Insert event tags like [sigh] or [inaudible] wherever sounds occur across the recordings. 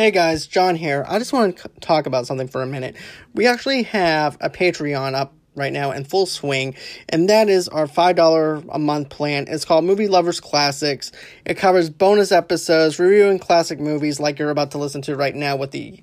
Hey guys, John here. I just want to talk about something for a minute. We actually have a Patreon up right now in full swing, and that is our $5 a month plan. It's called Movie Lovers Classics. It covers bonus episodes, reviewing classic movies like you're about to listen to right now with the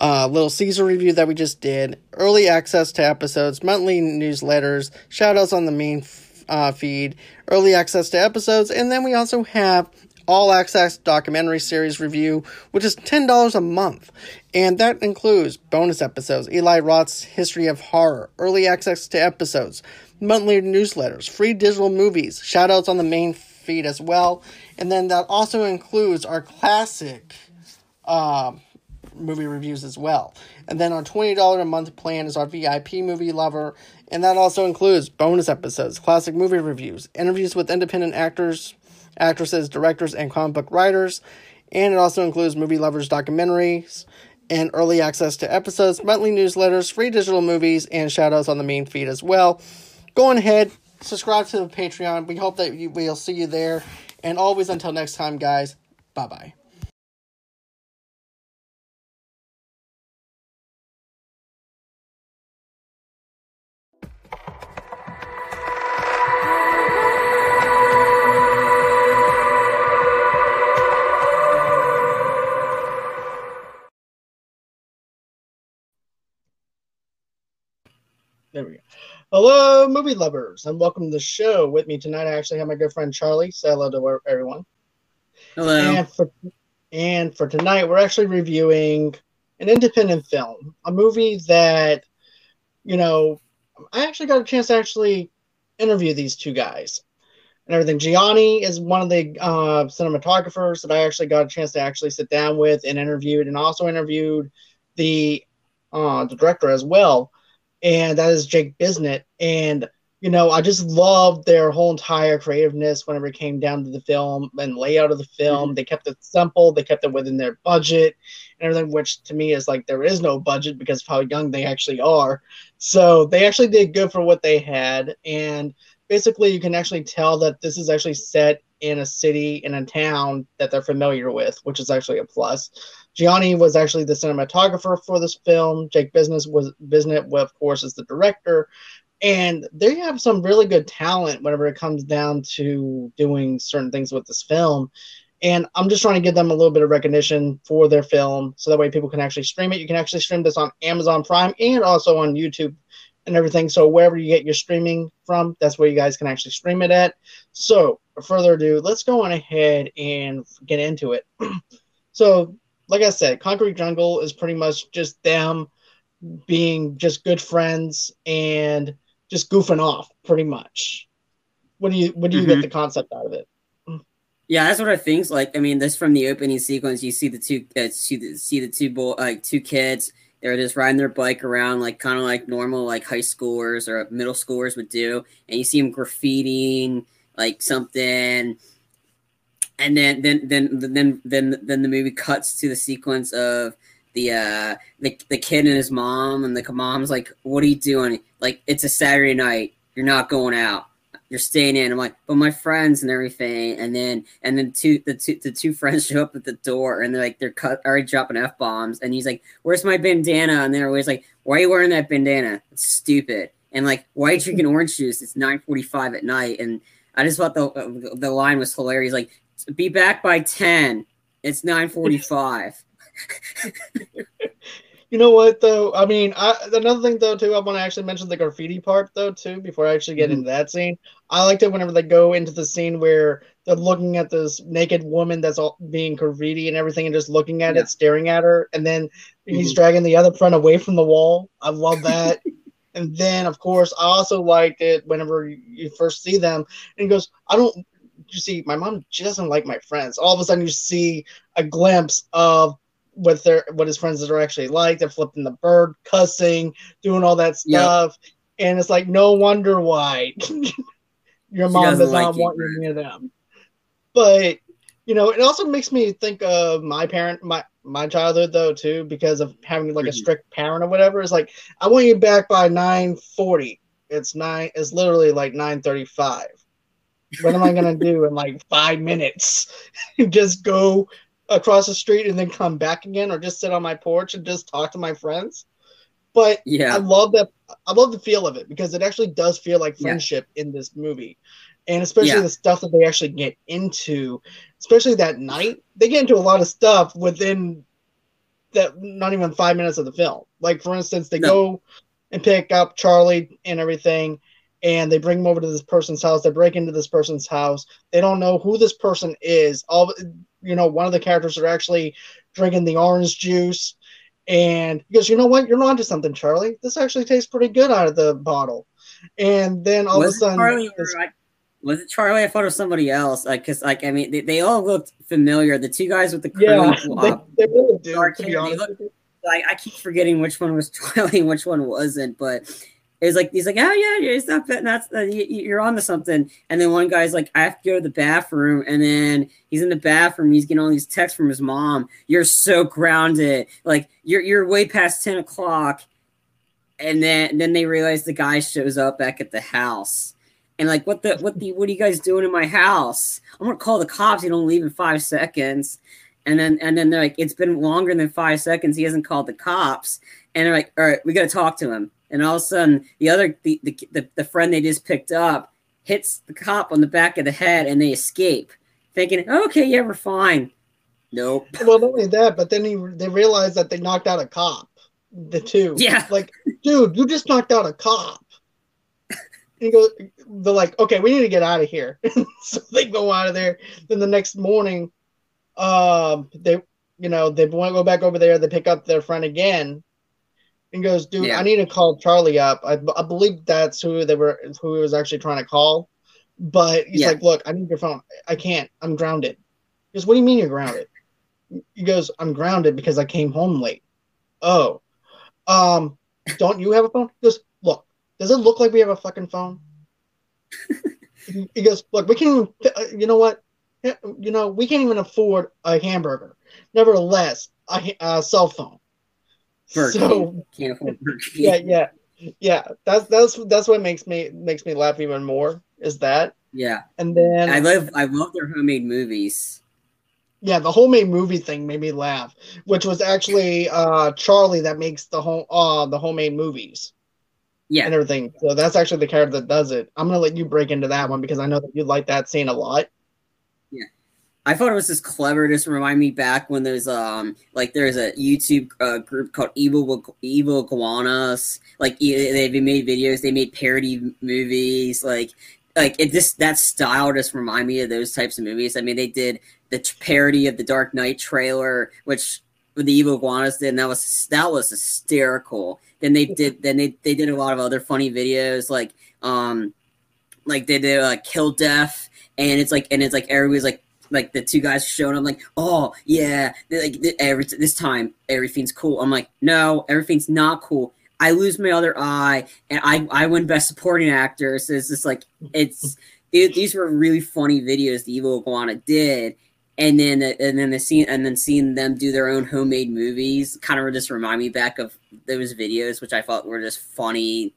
uh, Little Caesar review that we just did, early access to episodes, monthly newsletters, shoutouts on the main uh, feed, early access to episodes, and then we also have all access documentary series review, which is $10 a month. And that includes bonus episodes, Eli Roth's History of Horror, early access to episodes, monthly newsletters, free digital movies, shoutouts on the main feed as well. And then that also includes our classic uh, movie reviews as well. And then our $20 a month plan is our VIP movie lover. And that also includes bonus episodes, classic movie reviews, interviews with independent actors, actresses, directors, and comic book writers. And it also includes movie lovers documentaries and early access to episodes, monthly newsletters, free digital movies, and shoutouts on the main feed as well. Go ahead, subscribe to the Patreon. We hope that we'll see you there. And always until next time, guys, bye bye. There we go. Hello, movie lovers, and welcome to the show. With me tonight, I actually have my good friend Charlie. Say hello to everyone. Hello. And for, and for tonight, we're actually reviewing an independent film, a movie that, you know, I actually got a chance to actually interview these two guys and everything. Gianni is one of the uh, cinematographers that I actually got a chance to actually sit down with and interviewed, and also interviewed the uh, the director as well and that is Jake Bisnet. And you know, I just loved their whole entire creativeness whenever it came down to the film and layout of the film. Mm-hmm. They kept it simple, they kept it within their budget and everything, which to me is like there is no budget because of how young they actually are. So they actually did good for what they had. And basically, you can actually tell that this is actually set in a city, in a town that they're familiar with, which is actually a plus. Gianni was actually the cinematographer for this film. Jake Bisnet was Bisnet, of course, is the director. And they have some really good talent whenever it comes down to doing certain things with this film. And I'm just trying to give them a little bit of recognition for their film so that way people can actually stream it. You can actually stream this on Amazon Prime and also on YouTube and everything. So wherever you get your streaming from, that's where you guys can actually stream it at. So, further ado, let's go on ahead and get into it. [clears throat] so like I said, Concrete Jungle is pretty much just them being just good friends and just goofing off, pretty much. What do you what do you mm-hmm. get the concept out of it? Yeah, that's what I think. Like, I mean, this from the opening sequence, you see the two uh, see the see the two boy, like two kids. They're just riding their bike around, like kind of like normal, like high schoolers or middle schoolers would do. And you see them graffitiing like something and then then then then then then the movie cuts to the sequence of the uh the, the kid and his mom and the mom's like what are you doing? Like it's a saturday night. You're not going out. You're staying in. I'm like but my friends and everything. And then and then two the two the two [laughs] friends show up at the door and they're like they're cut already dropping f-bombs. And he's like where's my bandana? And they're always like why are you wearing that bandana? It's stupid. And like why are you drinking [laughs] orange juice? It's 9.45 at night. And I just thought the the line was hilarious. Like be back by 10. It's 945. [laughs] you know what though? I mean, I, another thing though too, I want to actually mention the graffiti part though too before I actually get mm-hmm. into that scene. I liked it whenever they go into the scene where they're looking at this naked woman that's all being graffiti and everything, and just looking at yeah. it, staring at her, and then mm-hmm. he's dragging the other friend away from the wall. I love that. [laughs] and then, of course, I also liked it whenever you first see them, and he goes, "I don't you see my mom she doesn't like my friends. All of a sudden you see a glimpse of what their what his friends are actually like. They're flipping the bird cussing doing all that stuff. Yep. and it's like no wonder why [laughs] your mom does like not want you near them. But you know it also makes me think of my parent my my childhood though too because of having like a strict parent or whatever. It's like i want you back by 940 it's nine it's literally like 935 what am I gonna do in like five minutes? [laughs] Just go across the street and then come back again, or just sit on my porch and just talk to my friends. But Yeah. I love that. I love the feel of it because it actually does feel like Yeah. friendship in this movie, and especially Yeah. the stuff that they actually get into, especially that night. They get into a lot of stuff within that not even five minutes of the film. Like for instance, they No. go and pick up Charlie and everything, and they bring him over to this person's house. They break into this person's house. They don't know who this person is. All you know, one of the characters are actually drinking the orange juice, and he goes, "You know what? You're onto something, Charlie. This actually tastes pretty good out of the bottle." And then all was of a sudden, Charlie this- I, was it Charlie? I thought it was somebody else. Like, cause like I mean, they, they all looked familiar. The two guys with the yeah, curly [laughs] they, they really do. dark To be hair, they honest, look- with you. like I keep forgetting which one was [laughs] Charlie and which one wasn't, but it like he's like, oh yeah, it's not. That's uh, you, you're on to something. And then one guy's like, I have to go to the bathroom, and then he's in the bathroom. He's getting all these texts from his mom. You're so grounded. Like you're you're way past ten o'clock. And then then they realize the guy shows up back at the house. And like, what the what the what are you guys doing in my house? I'm gonna call the cops. You don't leave in five seconds. And then and then they're like, it's been longer than five seconds. He hasn't called the cops. And they're like, all right, we got to talk to him. And all of a sudden, the other the, the the the friend they just picked up hits the cop on the back of the head, and they escape, thinking, okay, yeah, we're fine. Nope. [laughs] Well, not only that, but then he, they realized that they knocked out a cop. The two, Yeah. like, dude, you just knocked out a cop. And he goes, they're like, okay, we need to get out of here. [laughs] so they go out of there. Then the next morning, um, they, you know, they want to go back over there. They pick up their friend again, and goes, dude, Yeah. I need to call Charlie up. I, I believe that's who they were, who he was actually trying to call. But he's Yeah. like, look, I need your phone. I can't. I'm grounded. He goes, what do you mean you're grounded? He goes, I'm grounded because I came home late. Oh, um, don't you have a phone? He goes, look, does it look like we have a fucking phone? [laughs] he goes, look, we can't uh, you know what? You know, we can't even afford a hamburger. Nevertheless, a, a cell phone. Burger so King. Can't afford Burger King. yeah, yeah, yeah. That's that's that's what makes me makes me laugh even more is that. Yeah. And then I love I love their homemade movies. Yeah, the homemade movie thing made me laugh, which was actually uh Charlie that makes the home uh the homemade movies Yeah. and everything. So that's actually the character that does it. I'm gonna let you break into that one because I know that you like that scene a lot. I thought it was just clever. Just remind me back when there's um like there's a YouTube uh, group called Evil Evil Iguanas. Like they made videos, they made parody movies. Like like it just that style just remind me of those types of movies. I mean, they did the t- parody of the Dark Knight trailer, which the Evil Iguanas did, and that was that was hysterical. Then they did then they they did a lot of other funny videos like um like they did like Kill Death, and it's like and it's like everybody's like like the two guys showing up like oh yeah like every this time everything's cool. I'm like no everything's not cool. I lose my other eye and i i win best supporting actor. So it's just like it's it, these were really funny videos the evil iguana did. And then and then the scene and then seeing them do their own homemade movies kind of just remind me back of those videos which i thought were just funny.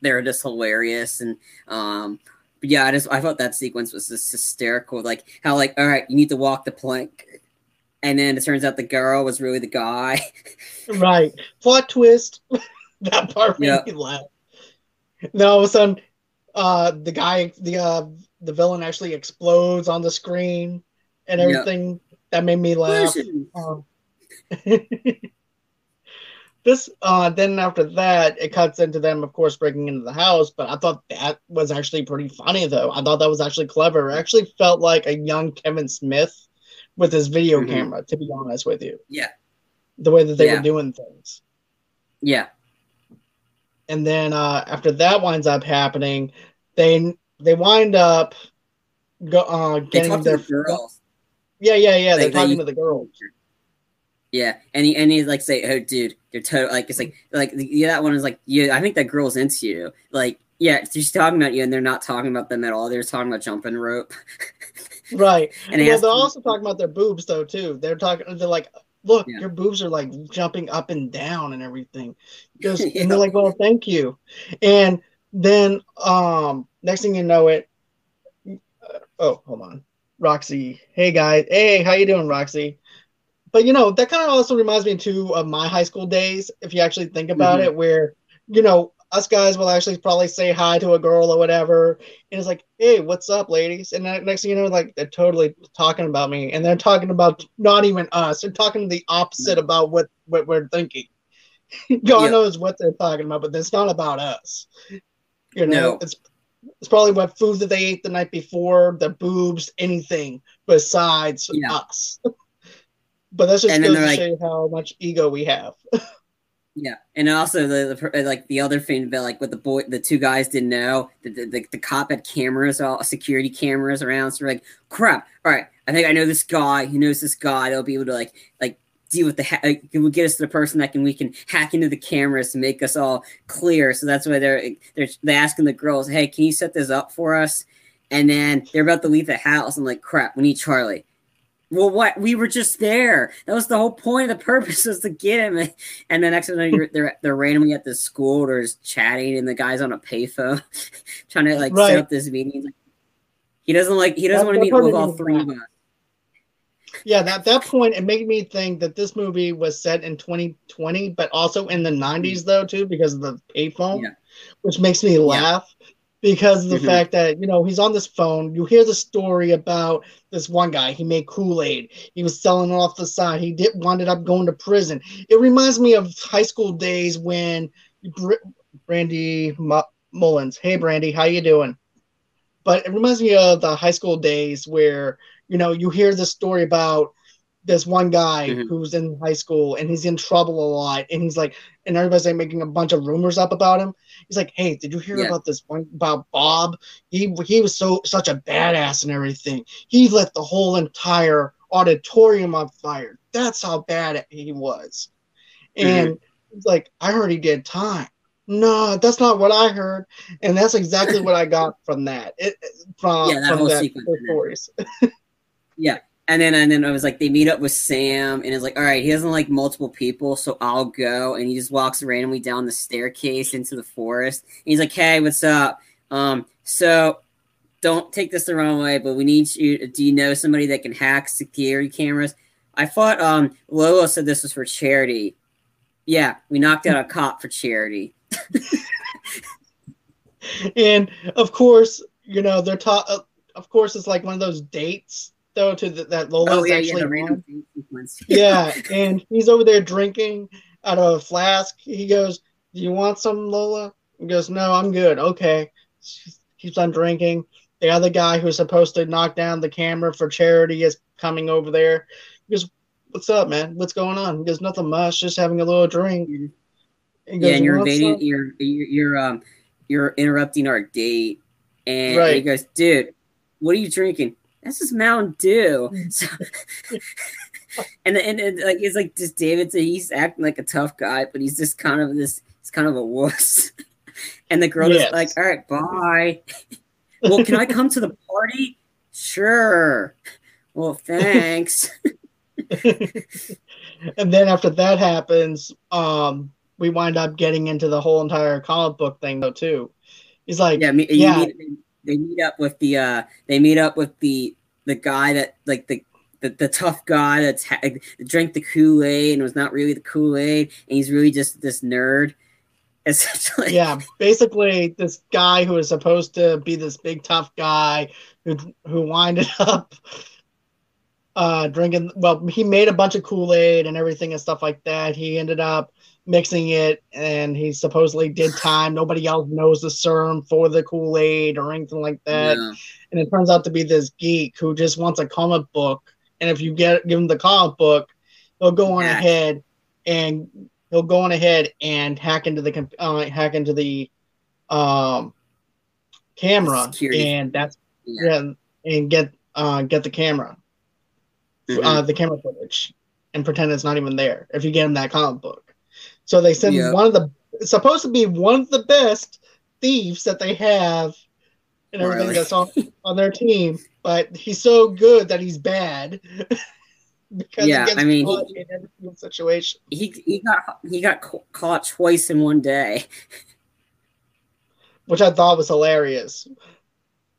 They're just hilarious and um but yeah, I just I thought that sequence was just hysterical. Like how like all right, you need to walk the plank, and then it turns out the girl was really the guy. [laughs] Right. Plot twist. [laughs] that part made Yeah. me laugh. Then all of a sudden, uh the guy the uh the villain actually explodes on the screen and everything. That made me laugh. Um, [laughs] this uh then after that it cuts into them of course breaking into the house but i thought that was actually pretty funny though i thought that was actually clever it actually felt like a young kevin smith with his video Mhm. camera to be honest with you Yeah. the way that they Yeah. were doing things Yeah, and then uh after that winds up happening they they wind up go uh they getting their the girls. yeah yeah yeah they- talking to the girls Yeah, and he and he like say, "Oh, dude, you're total like it's like like yeah, that one is like yeah, I think that girl's into you." Like yeah, she's talking about you, and they're not talking about them at all. They're talking about jumping rope. [laughs] right and well, they're also talking about their boobs though too. They're talking. They're like, look, Yeah. your boobs are like jumping up and down and everything. Goes, [laughs] Yeah. and they're like, well, thank you. And then, um, next thing you know, it. uh, oh, hold on, Roxy. Hey guys. Hey, how you doing, Roxy? But you know that kind of also reminds me too of my high school days. If you actually think about mm-hmm. it, where you know us guys will actually probably say hi to a girl or whatever, and it's like, hey, what's up, ladies? And next thing you know, like they're totally talking about me, and they're talking about not even us. They're talking the opposite about what what we're thinking. [laughs] God knows what they're talking about, but it's not about us. You know, no. it's it's probably what food that they ate the night before, the boobs, anything besides yeah. us. [laughs] but that's just goes to like, show how much ego we have. [laughs] yeah, and also the, the, like the other thing that like what the boy, the two guys didn't know the, the, the, the cop had cameras, all security cameras around. So we're like, crap. All right, I think I know this guy. He knows this guy. They'll be able to like like deal with the ha- it will get us to the person that can we can hack into the cameras to make us all clear. So that's why they're they're they're asking the girls, hey, can you set this up for us? And then they're about to leave the house. I'm like, crap, we need Charlie. Well, what we were just there. That was the whole point of the purpose [laughs] was to get him. And the next thing they're they're randomly at the school, they're just chatting, and the guy's on a payphone [laughs] trying to like right. set up this meeting. He doesn't like he doesn't want to meet with all three of us yeah, at that point, it made me think that this movie was set in 2020, but also in the 90s, mm. though, too, because of the payphone, yeah. which makes me laugh yeah. Because of the mm-hmm. fact that, you know, he's on this phone. You hear the story about this one guy. He made Kool Aid, he was selling it off the side. He did wound up going to prison. It reminds me of high school days when Br- Brandy Mullins, hey, Brandy, how you doing? But it reminds me of the high school days where you know, you hear the story about this one guy mm-hmm. who's in high school and he's in trouble a lot and he's like and everybody's like making a bunch of rumors up about him. He's like hey did you hear yeah. about this one about bob? He he was so such a badass and everything. He lit the whole entire auditorium on fire. That's how bad he was. Mm-hmm. and like i heard he did time. No that's not what i heard. And that's exactly what i got [laughs] from that. It, from, yeah, that from whole that stories Yeah. [laughs] And then and then I was like, they meet up with Sam, and it's like, all right, he doesn't like multiple people, so I'll go. And he just walks randomly down the staircase into the forest. And he's like, hey, what's up? Um, so don't take this the wrong way, but we need you. Do you know somebody that can hack security cameras? I thought um Lola said this was for charity. Yeah, we knocked out a cop for charity. [laughs] and of course, you know they're taught. Of course, it's like one of those dates though to the, that Lola's oh, yeah, actually yeah, [laughs] yeah, and he's over there drinking out of a flask. He goes, "Do you want some, Lola?" He goes, "No, I'm good." Okay, she keeps on drinking. The other guy who's supposed to knock down the camera for charity is coming over there. He goes, "What's up, man? What's going on?" He goes, "Nothing much, just having a little drink." Goes, yeah, and you're invading. You're, you're you're um you're interrupting our date, and, right. and he goes, "Dude, what are you drinking?" This is Mountain Dew. Mm. So, [laughs] and, and, and like it's like just David, he's acting like a tough guy, but he's just kind of this. He's kind of a wuss. [laughs] and the girl yes. is like, "All right, bye." [laughs] well, can I come to the party? Sure. Well, thanks. and then after that happens, um, we wind up getting into the whole entire comic book thing, though. Too. He's like, "Yeah, me, yeah." Mean, they meet up with the uh they meet up with the the guy that like the the, the tough guy that's ha- drank the Kool Aid and was not really the Kool Aid, and he's really just this nerd. [laughs] Essentially, yeah. Basically, this guy who was supposed to be this big tough guy who who winded [laughs] up uh drinking. Well, he made a bunch of Kool Aid and everything and stuff like that. He ended up mixing it, and he supposedly did [laughs] time. Nobody else knows the serum for the Kool Aid or anything like that. Yeah. And it turns out to be this geek who just wants a comic book. And if you get give him the comic book, he'll go on yeah. ahead and he'll go on ahead and hack into the uh, hack into the um, camera, Security. and that's yeah. and get uh, get the camera, mm-hmm. uh, the camera footage, and pretend it's not even there. If you get him that comic book. So they send yeah. one of the supposed to be one of the best thieves that they have and everything that's on, on their team, but he's so good that he's bad. [laughs] because yeah, I mean, he, in every situation. He he got he got caught twice in one day, which I thought was hilarious.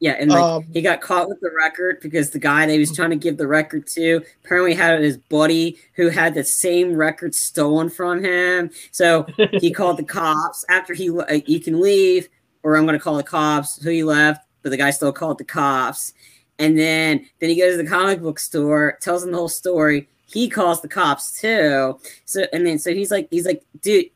Yeah, and like, um, he got caught with the record because the guy that he was trying to give the record to apparently had his buddy who had the same record stolen from him. So he [laughs] called the cops after he uh, you can leave or I'm going to call the cops. So he left, but the guy still called the cops. And then then he goes to the comic book store, tells him the whole story. He calls the cops too. So and then so he's like he's like, dude,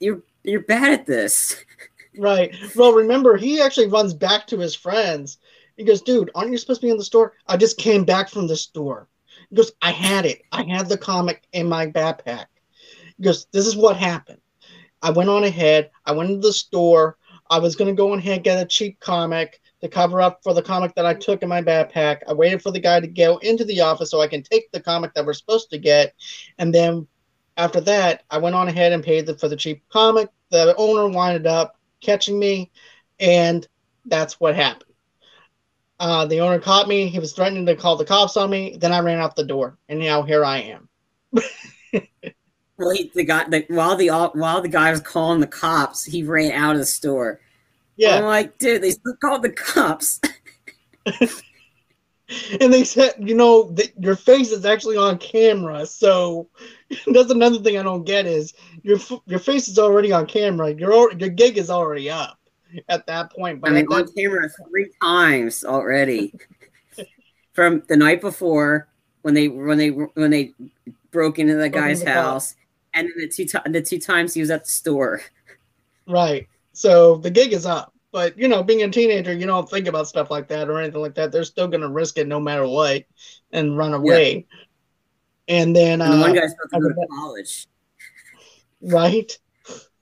you're you're bad at this. [laughs] Right. Well, remember, he actually runs back to his friends. He goes, dude, aren't you supposed to be in the store? I just came back from the store. He goes, I had it. I had the comic in my backpack. He goes, this is what happened. I went on ahead. I went into the store. I was going to go ahead and get a cheap comic to cover up for the comic that I took in my backpack. I waited for the guy to go into the office so I can take the comic that we're supposed to get. And then after that, I went on ahead and paid the, for the cheap comic. The owner winded up catching me, and that's what happened. Uh, the owner caught me. He was threatening to call the cops on me. Then I ran out the door, and now here I am. well, he, the guy, the, while the while the guy was calling the cops, he ran out of the store. Yeah, I'm like, dude, they still called the cops. [laughs] [laughs] and they said, you know, that your face is actually on camera. So [laughs] that's another thing I don't get is your your face is already on camera. Your your gig is already up at that point. But I mean, on camera three times already [laughs] from the night before when they when they when they broke into the guy's house, and then the two the two times he was at the store. Right. So the gig is up. But you know, being a teenager, you don't think about stuff like that or anything like that. They're still going to risk it no matter what and run away. Yeah. And then and the uh, one guy's about to go to [laughs] college, right?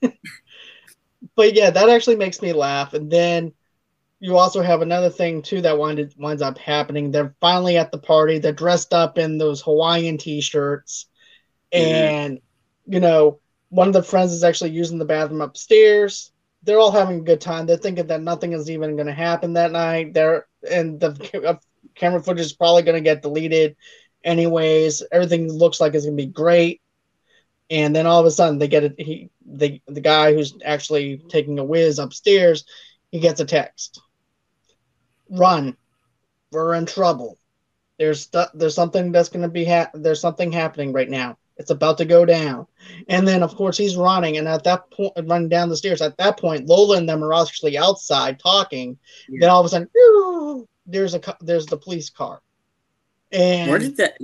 but yeah, that actually makes me laugh. And then you also have another thing too that winds winds up happening. They're finally at the party. They're dressed up in those Hawaiian t-shirts, mm-hmm. and you know, one of the friends is actually using the bathroom upstairs they're all having a good time. They're thinking that nothing is even going to happen that night. They're and the uh, camera footage is probably going to get deleted, anyways. Everything looks like it's going to be great, and then all of a sudden they get. He the the guy who's actually taking a whiz upstairs, he gets a text. Run, we're in trouble. There's there's something that's going to be ha- there's something happening right now. It's about to go down. And then, of course, he's running. And at that point, running down the stairs, at that point, Lola and them are actually outside talking. Yeah. Then all of a sudden, [gasps] there's a there's the police car. And where did that?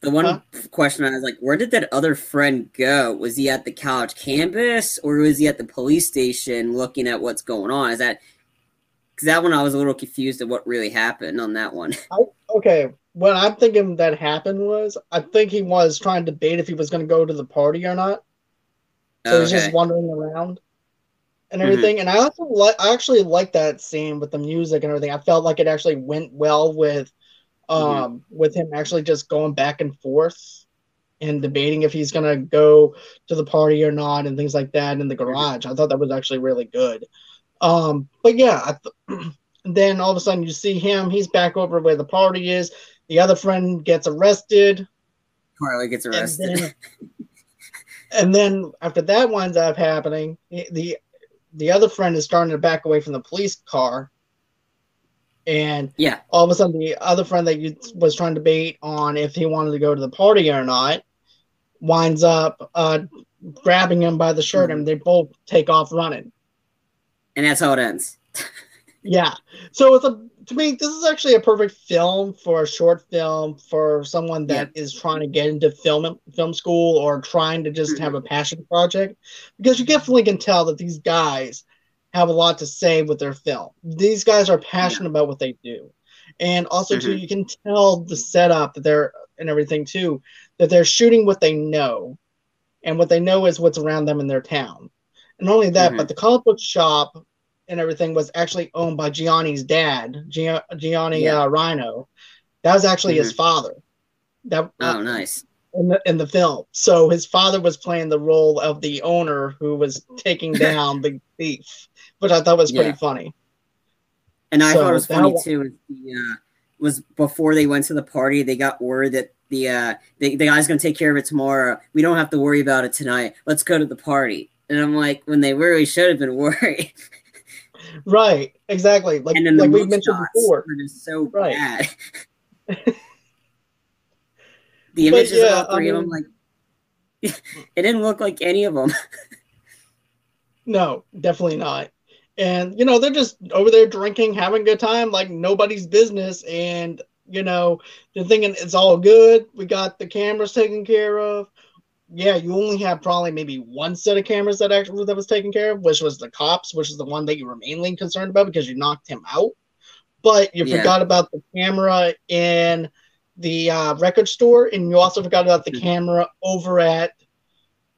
The one huh? question I was like, where did that other friend go? Was he at the college campus or was he at the police station looking at what's going on? Is that because that one I was a little confused at what really happened on that one. [laughs] I, okay, what I'm thinking that happened was I think he was trying to debate if he was going to go to the party or not. So okay. he's just wandering around and mm-hmm. everything. Mm-hmm. And I also like I actually like that scene with the music and everything. I felt like it actually went well with mm-hmm. um mm-hmm. with him actually just going back and forth and debating if he's gonna go to the party or not and things like that in the mm-hmm. garage. I thought that was actually really good. Um, but yeah, th- [clears throat] then all of a sudden you see him. He's back over where the party is. The other friend gets arrested. Carly gets arrested. And then, [laughs] and then after that winds up happening, the the other friend is starting to back away from the police car. And yeah, all of a sudden, the other friend that you was trying to bait on if he wanted to go to the party or not winds up uh, grabbing him by the shirt, mm-hmm. and they both take off running. And that's how it ends. [laughs] yeah. So it's a to me, this is actually a perfect film for a short film for someone that yeah. is trying to get into film film school or trying to just mm-hmm. have a passion project, because you definitely can tell that these guys have a lot to say with their film. These guys are passionate yeah. about what they do, and also mm-hmm. too, you can tell the setup that they're and everything too that they're shooting what they know, and what they know is what's around them in their town. And not only that, mm-hmm. but the comic book shop and everything was actually owned by Gianni's dad, Gianni yeah. uh, Rhino. That was actually mm-hmm. his father. That oh, nice in the in the film. So his father was playing the role of the owner who was taking [laughs] down the thief, which I thought was pretty yeah. funny. And I so thought it was funny too. The, uh, was before they went to the party, they got word that the uh, the, the guy's gonna take care of it tomorrow. We don't have to worry about it tonight. Let's go to the party. And I'm like, when they really should have been worried. [laughs] Right, exactly. Like and then the we mentioned before. were just so Right. bad. [laughs] the images yeah, of all three I of them, like [laughs] it didn't look like any of them. [laughs] No, definitely not. And you know, they're just over there drinking, having a good time, like nobody's business. And you know, they're thinking it's all good. We got the cameras taken care of. Yeah, you only have probably maybe one set of cameras that actually that was taken care of, which was the cops, which is the one that you were mainly concerned about because you knocked him out. But you Yeah. forgot about the camera in the uh, record store, and you also forgot about the Mhm. camera over at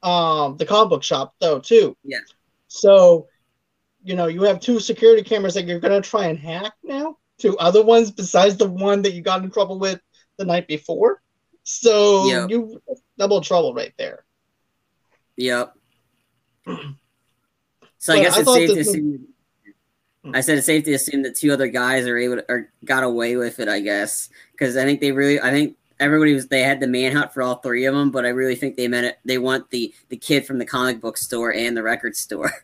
um, the comic book shop, though, too. Yeah. So, you know, you have two security cameras that you're going to try and hack now, two other ones besides the one that you got in trouble with the night before. So Yeah. you double trouble right there. Yep. So But I guess I it's safe to was- assume. I said it's safe to assume that two other guys are able to, or got away with it. I guess because I think they really, I think everybody was they had the manhunt for all three of them, but I really think they meant it. They want the the kid from the comic book store and the record store. [laughs]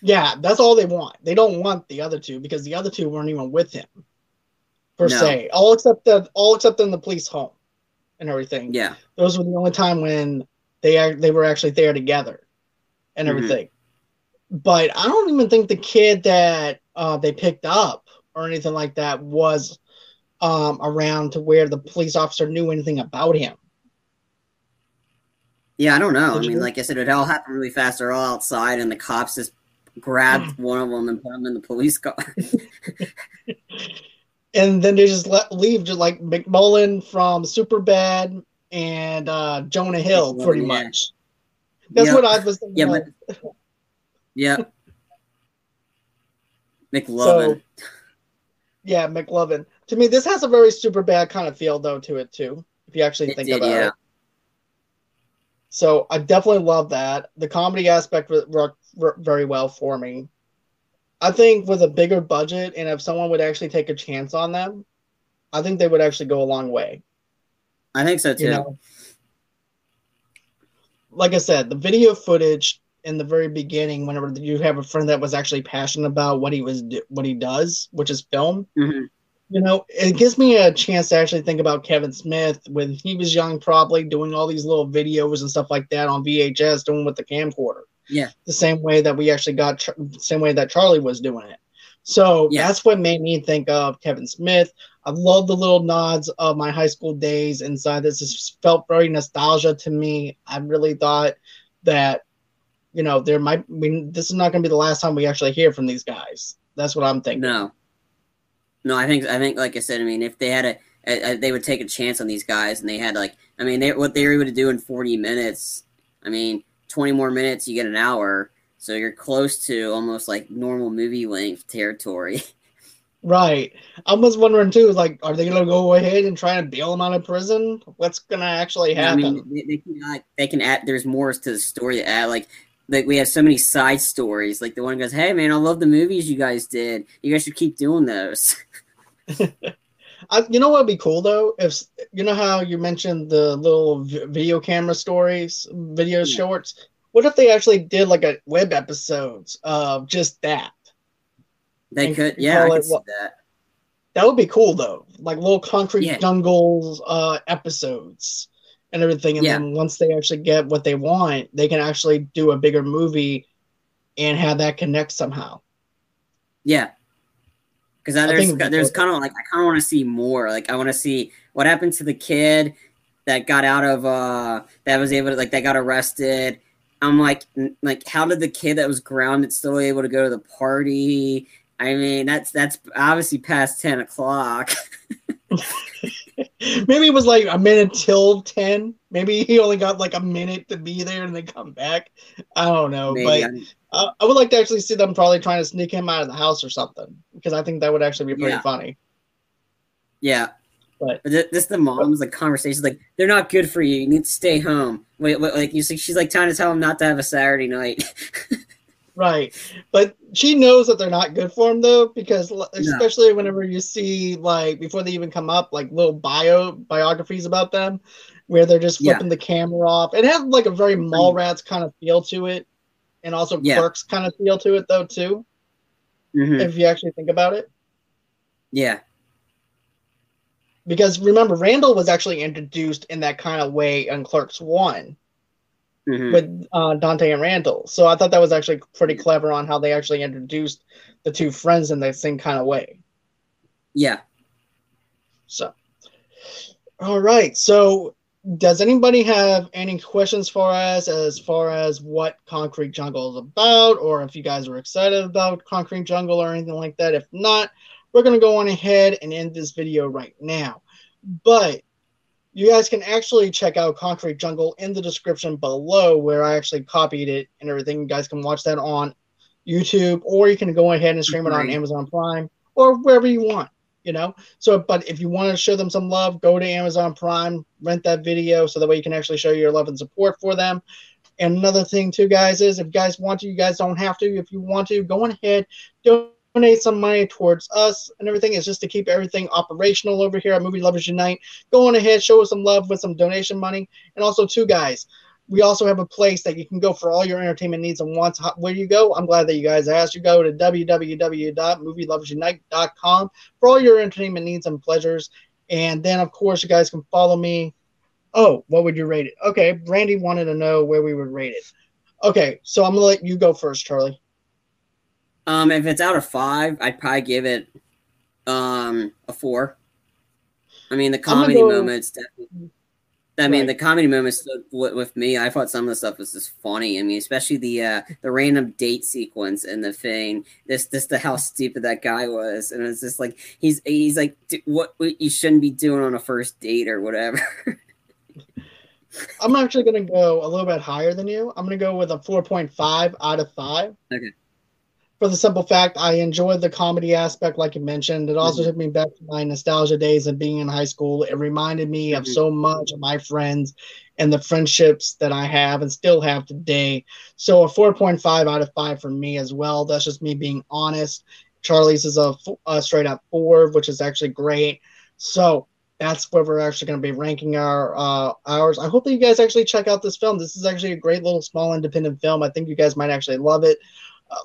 Yeah, that's all they want. They don't want the other two because the other two weren't even with him, per No. se. All except that, all except in the police home and everything. yeah, those were the only time when they they were actually there together and Mhm. everything. But I don't even think the kid that uh, they picked up or anything like that was um, around to where the police officer knew anything about him. yeah. I don't know. I Did you- mean, like I said, it all happened really fast. They're all outside, and the cops just grabbed Hmm. one of them and put him in the police car. [laughs] [laughs] And then they just let leave, just like McMullen from Superbad and uh, Jonah Hill, McMullen, pretty yeah. much. That's Yeah. what I was thinking. Yeah, but- yep. [laughs] McLovin. yeah, McLovin. To me, this has a very super bad kind of feel though to it too. If you actually It think did, about yeah. it. So I definitely love that. The comedy aspect worked very well for me. I think with a bigger budget and if someone would actually take a chance on them, I think they would actually go a long way. I think so too. You know, like I said, the video footage in the very beginning, whenever you have a friend that was actually passionate about what he was what he does, which is film, Mhm. you know, it gives me a chance to actually think about Kevin Smith when he was young, probably doing all these little videos and stuff like that on VHS, doing with the camcorder. Yeah. the same way that we actually got, same way that Charlie was doing it. So Yeah. that's what made me think of Kevin Smith. I love the little nods of my high school days inside this. This felt very nostalgia to me. I really thought that, you know, there might. I mean, this is not going to be the last time we actually hear from these guys. That's what I'm thinking. No, no. I think I think like I said. I mean, if they had a, they would take a chance on these guys, and they had like, I mean, they what they were able to do in forty minutes. I mean, twenty more minutes, you get an hour, so you're close to almost like normal movie length territory. [laughs] Right. I was wondering too, like, are they going to go ahead and try and bail him out of prison? What's going to actually I happen? mean, they, they can like they can add. There's more to the story to add. Like like we have so many side stories. Like the one goes, "Hey man, I love the movies you guys did. You guys should keep doing those." [laughs] [laughs] I, you know what would be cool though? If you know how you mentioned the little v- video camera stories, video Yeah. shorts. What if they actually did like a web episodes of just that? They And could, yeah, I could it that. That would be cool though, like little concrete Yeah. jungles uh, episodes and everything. And Yeah. then once they actually get what they want, they can actually do a bigger movie and have that connect somehow. Yeah, because there's think there's kind of like I kind of want to see more. Like I want to see what happened to the kid that got out of uh that was able to like that got arrested. I'm like n- like how did the kid that was grounded still able to go to the party? I mean that's that's obviously past ten o'clock. [laughs] [laughs] Maybe it was like a minute till 10. Maybe he only got like a minute to be there and then come back. I don't know. Maybe But I uh, I would like to actually see them probably trying to sneak him out of the house or something because I think that would actually be pretty Yeah. funny. yeah. But- But this the mom's like conversations like they're not good for you. You need to stay home. Wait, wait like you see, she's like trying to tell him not to have a Saturday night. [laughs] Right. But she knows that they're not good for him though because especially whenever you see like before they even come up like little bio biographies about them where they're just Yeah. flipping the camera off. It has like a very Mallrats kind of feel to it and also Yeah. Clerks kind of feel to it though too. Mhm. If you actually think about it, Yeah. because remember, Randal was actually introduced in that kind of way in Clerks One Mhm. with uh, Dante and Randal. So I thought that was actually pretty clever on how they actually introduced the two friends in the same kind of way. Yeah. So, all right. So, does anybody have any questions for us as far as what Concrete Jungle is about, or if you guys are excited about Concrete Jungle or anything like that? If not, we're going to go on ahead and end this video right now. But you guys can actually check out Concrete Jungle in the description below, where I actually copied it and everything. You guys can watch that on YouTube, or you can go ahead and stream it on Amazon Prime or wherever you want you know? So but if you want to show them some love go to amazon prime rent that video so that way you can actually show your love and support for them. And another thing too guys is if you guys want to you guys don't have to. If you want to go ahead donate some money towards us and everything it's just to keep everything operational over here at movie lovers unite go on ahead show us some love with some donation money and also two guys we also have a place that you can go for all your entertainment needs and wants. Where you go? I'm glad that you guys asked. You go to www.movieloversunite.com for all your entertainment needs and pleasures. And then, of course, you guys can follow me. Oh, what would you rate it? Okay, Brandy wanted to know where we would rate it. Okay, so I'm gonna let you go first, Charlie. Um, if it's out of five, I'd probably give it um a four. I mean, the comedy go- moments definitely. I mean, Right. the comedy moments with, with me. I thought some of the stuff was just funny. I mean, especially the uh the random date sequence and the thing. This this the how stupid that guy was, and it's just like he's he's like "D- what, what you shouldn't be doing on a first date or whatever. [laughs] I'm actually gonna go a little bit higher than you. I'm gonna go with a 4.5 out of five. Okay. For the simple fact, I enjoyed the comedy aspect, like you mentioned. It also Mhm. took me back to my nostalgia days of being in high school. It reminded me of Mhm. so much of my friends and the friendships that I have and still have today. So a 4.5 out of five for me as well. That's just me being honest. Charlie's is a straight up four, which is actually great. So that's where we're actually going to be ranking our uh, ours. I hope that you guys actually check out this film. This is actually a great little small independent film. I think you guys might actually love it.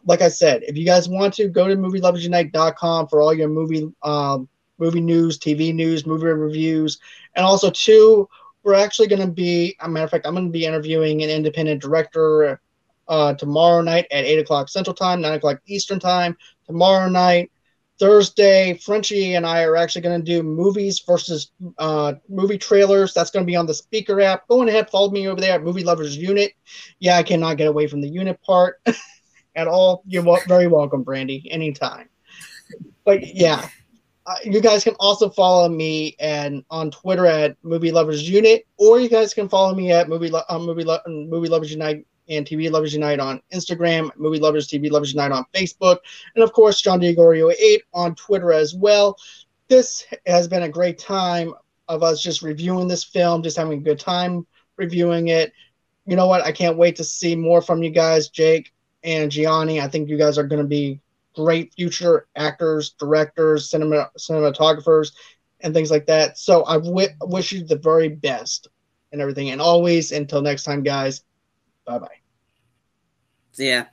Like I said, if you guys want to go to movieloversunite.com for all your movie um, movie news, TV news, movie reviews, and also two, we're actually going to be. A matter of fact, I'm going to be interviewing an independent director uh, tomorrow night at eight o'clock Central Time, nine o'clock Eastern Time. Tomorrow night. Thursday, Frenchie and I are actually going to do movies versus uh, movie trailers. That's going to be on the speaker app. Go ahead, follow me over there at Movie Lovers Unit. Yeah, I cannot get away from the unit part [laughs] at all. You're very welcome, Brandy, anytime. But yeah, uh, you guys can also follow me and on Twitter at Movie Lovers Unit, or you guys can follow me at Movie Lo- uh, Movie Lo- Movie Lovers Unite and TV Lovers Unite on Instagram, Movie Lovers TV Lovers Unite on Facebook, and of course John Diegorio 8 on Twitter as well. This has been a great time of us just reviewing this film, just having a good time reviewing it. You know what? I can't wait to see more from you guys, Jake and Gianni. I think you guys are going to be great future actors, directors, cinema, cinematographers, and things like that. So I wish you the very best and everything. And always, until next time, guys, bye bye. See yeah.